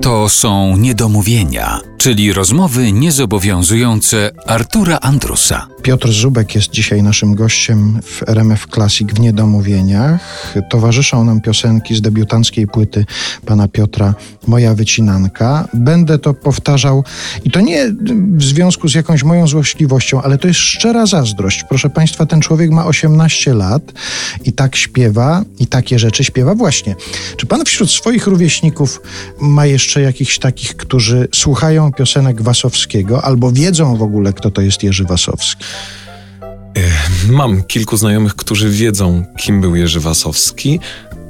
To są niedomówienia, czyli rozmowy niezobowiązujące Artura Andrusa. Piotr Zubek jest dzisiaj naszym gościem w RMF Classic w Niedomówieniach. Towarzyszą nam piosenki z debiutanckiej płyty pana Piotra Moja Wycinanka. Będę to powtarzał i to nie w związku z jakąś moją złośliwością, ale to jest szczera zazdrość. Proszę państwa, ten człowiek ma 18 lat i tak śpiewa i takie rzeczy śpiewa. Właśnie, czy pan wśród swoich rówieśników ma jeszcze jakichś takich, którzy słuchają piosenek Wasowskiego albo wiedzą w ogóle, kto to jest Jerzy Wasowski? Mam kilku znajomych, którzy wiedzą, kim był Jerzy Wasowski.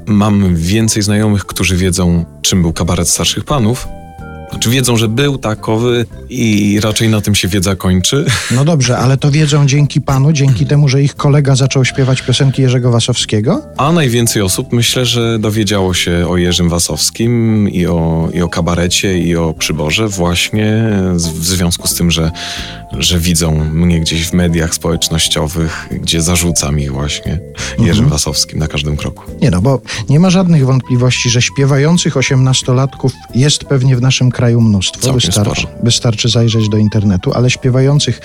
Mam więcej znajomych, którzy wiedzą, czym był kabaret starszych panów. Znaczy wiedzą, że był takowy i raczej na tym się wiedza kończy. No dobrze, ale to wiedzą dzięki panu, dzięki temu, że ich kolega zaczął śpiewać piosenki Jerzego Wasowskiego? A najwięcej osób myślę, że dowiedziało się o Jerzym Wasowskim i o, i o kabarecie i o przyborze właśnie w związku z tym, że, że widzą mnie gdzieś w mediach społecznościowych, gdzie zarzucam ich właśnie Jerzym mhm. Wasowskim na każdym kroku. Nie no, bo nie ma żadnych wątpliwości, że śpiewających osiemnastolatków jest pewnie w naszym kraju mnóstwo. Wystarczy, wystarczy zajrzeć do internetu, ale śpiewających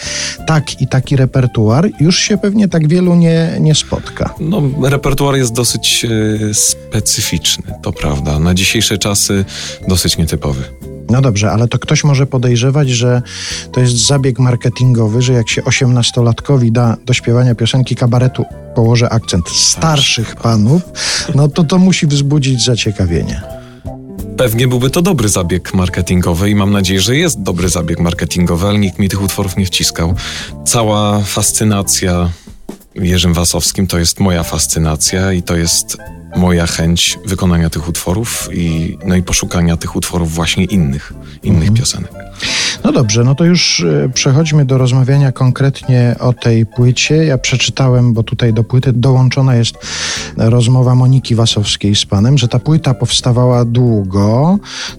tak i taki repertuar już się pewnie tak wielu nie, nie spotka. No, repertuar jest dosyć e, specyficzny, to prawda. Na dzisiejsze czasy dosyć nietypowy. No dobrze, ale to ktoś może podejrzewać, że to jest zabieg marketingowy, że jak się osiemnastolatkowi da do śpiewania piosenki kabaretu położy akcent starszych panów, no to to musi wzbudzić zaciekawienie. Pewnie byłby to dobry zabieg marketingowy i mam nadzieję, że jest dobry zabieg marketingowy, ale nikt mi tych utworów nie wciskał. Cała fascynacja Jerzym Wasowskim to jest moja fascynacja i to jest moja chęć wykonania tych utworów i, no i poszukania tych utworów właśnie innych, innych mhm. piosenek. No dobrze, no to już e, przechodźmy do rozmawiania konkretnie o tej płycie. Ja przeczytałem, bo tutaj do płyty dołączona jest rozmowa Moniki Wasowskiej z panem, że ta płyta powstawała długo.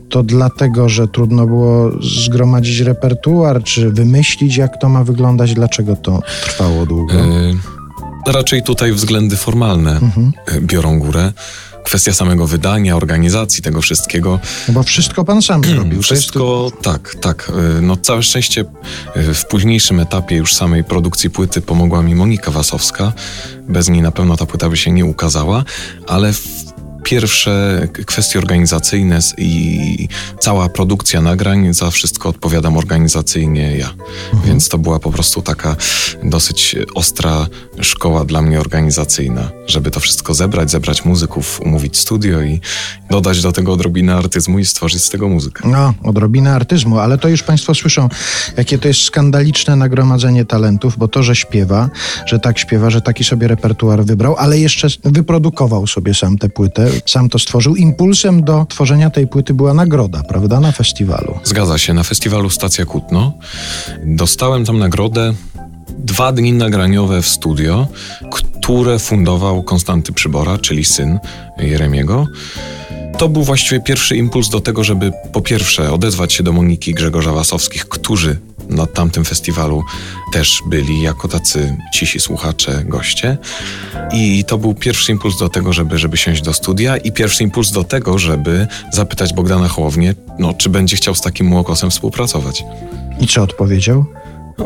To dlatego, że trudno było zgromadzić repertuar, czy wymyślić, jak to ma wyglądać, dlaczego to trwało długo? Yy, raczej tutaj względy formalne mhm. E, biorą górę kwestia samego wydania, organizacji tego wszystkiego. No bo wszystko pan sam zrobił. Wszystko, tak, tak. Y, no całe szczęście y, w późniejszym etapie już samej produkcji płyty pomogła mi Monika Wasowska. Bez niej na pewno ta płyta by się nie ukazała, ale pierwsze kwestie organizacyjne i cała produkcja nagrań, za wszystko odpowiadam organizacyjnie ja. Mhm. Więc to była po prostu taka dosyć ostra szkoła dla mnie organizacyjna, żeby to wszystko zebrać, zebrać muzyków, umówić studio i dodać do tego odrobinę artyzmu i stworzyć z tego muzykę. No, odrobinę artyzmu, ale to już Państwo słyszą, jakie to jest skandaliczne nagromadzenie talentów, bo to, że śpiewa, że tak śpiewa, że taki sobie repertuar wybrał, ale jeszcze wyprodukował sobie sam tę płytę, sam to stworzył. Impulsem do tworzenia tej płyty była nagroda, prawda, na festiwalu. Zgadza się, na festiwalu Stacja Kutno. Dostałem tam nagrodę dwa dni nagraniowe w studio, które fundował Konstanty Przybora, czyli syn Jeremiego. To był właściwie pierwszy impuls do tego, żeby po pierwsze odezwać się do Moniki Grzegorza Wasowskich, którzy na tamtym festiwalu też byli jako tacy cisi słuchacze, goście. I to był pierwszy impuls do tego, żeby, żeby siąść do studia i pierwszy impuls do tego, żeby zapytać Bogdana Hołownię, no, czy będzie chciał z takim młokosem współpracować. I co odpowiedział?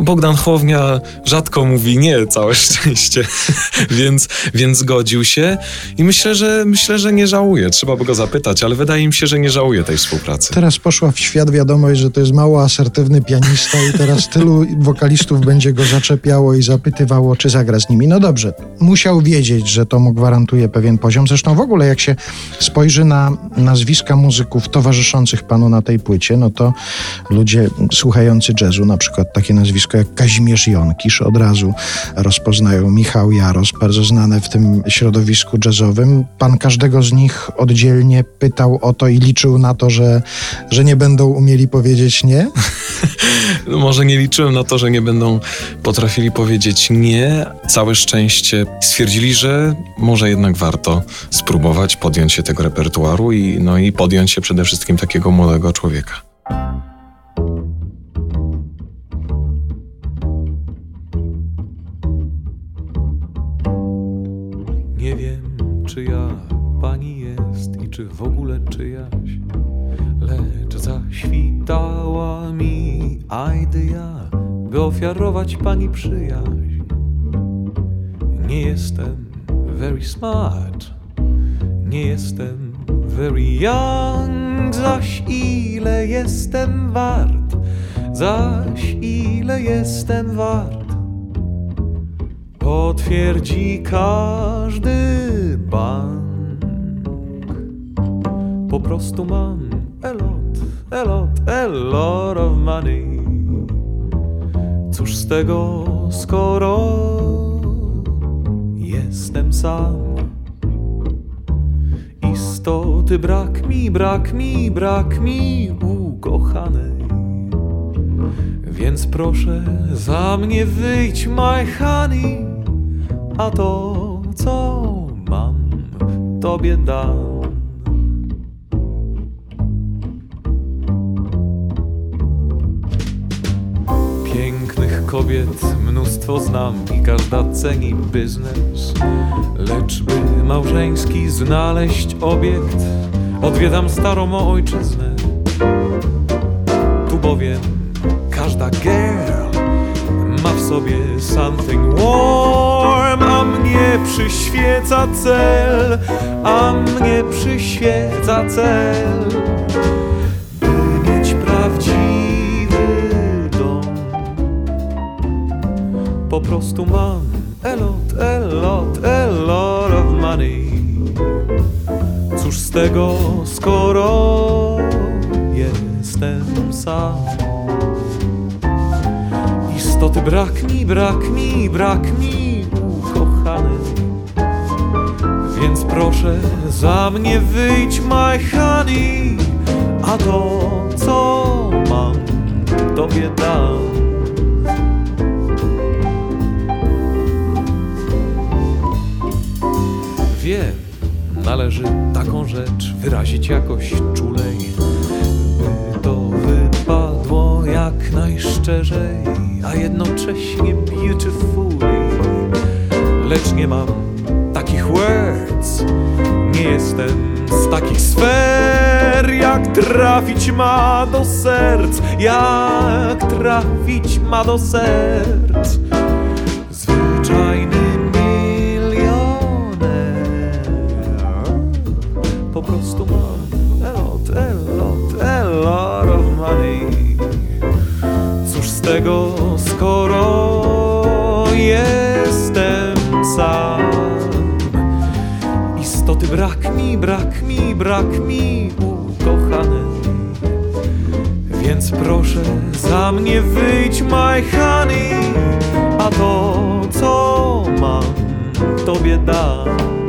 Bogdan Chłownia rzadko mówi nie, całe szczęście, więc, więc zgodził się i myślę, że myślę, że nie żałuje. Trzeba by go zapytać, ale wydaje mi się, że nie żałuje tej współpracy. Teraz poszła w świat wiadomość, że to jest mało asertywny pianista i teraz tylu wokalistów będzie go zaczepiało i zapytywało, czy zagra z nimi. No dobrze, musiał wiedzieć, że to mu gwarantuje pewien poziom. Zresztą w ogóle jak się spojrzy na nazwiska muzyków towarzyszących panu na tej płycie, no to ludzie słuchający jazzu, na przykład takie nazwiska jak Kazimierz Jonkisz od razu rozpoznają Michał Jaros, bardzo znane w tym środowisku jazzowym. Pan każdego z nich oddzielnie pytał o to i liczył na to, że, że nie będą umieli powiedzieć nie? No może nie liczyłem na to, że nie będą potrafili powiedzieć nie. Całe szczęście stwierdzili, że może jednak warto spróbować podjąć się tego repertuaru i, no i podjąć się przede wszystkim takiego młodego człowieka. czy w ogóle czyjaś. Lecz zaświtała mi idea, by ofiarować pani przyjaźń. Nie jestem very smart, nie jestem very young, zaś ile jestem wart, zaś ile jestem wart. Potwierdzi każdy bank. Prostu mam a lot, a lot, a lot of money. Cóż z tego, skoro jestem sam? Istoty brak mi, brak mi, brak mi ukochanej. Więc proszę za mnie wyjdź, my honey, a to co mam, tobie dam. Kobiet mnóstwo znam i każda ceni biznes. Lecz by małżeński znaleźć obiekt, odwiedzam starą ojczyznę. Tu bowiem każda girl ma w sobie something warm, a mnie przyświeca cel, a mnie przyświeca cel, prostu mam a lot, a lot, a lot of money. Cóż z tego, skoro jestem sam? Istoty brak mi, brak mi, brak mi ukochany. Więc proszę za mnie wyjdź, my honey, a to co mam, tobie dam. Wiem, należy taką rzecz wyrazić jakoś czulej, by to wypadło jak najszczerzej, a jednocześnie beautifully. Lecz nie mam takich words, nie jestem z takich sfer, jak trafić ma do serc, jak trafić ma do serc. Brak mi, ukochany więc proszę za mnie wyjdź, my honey, a to co mam, tobie dam.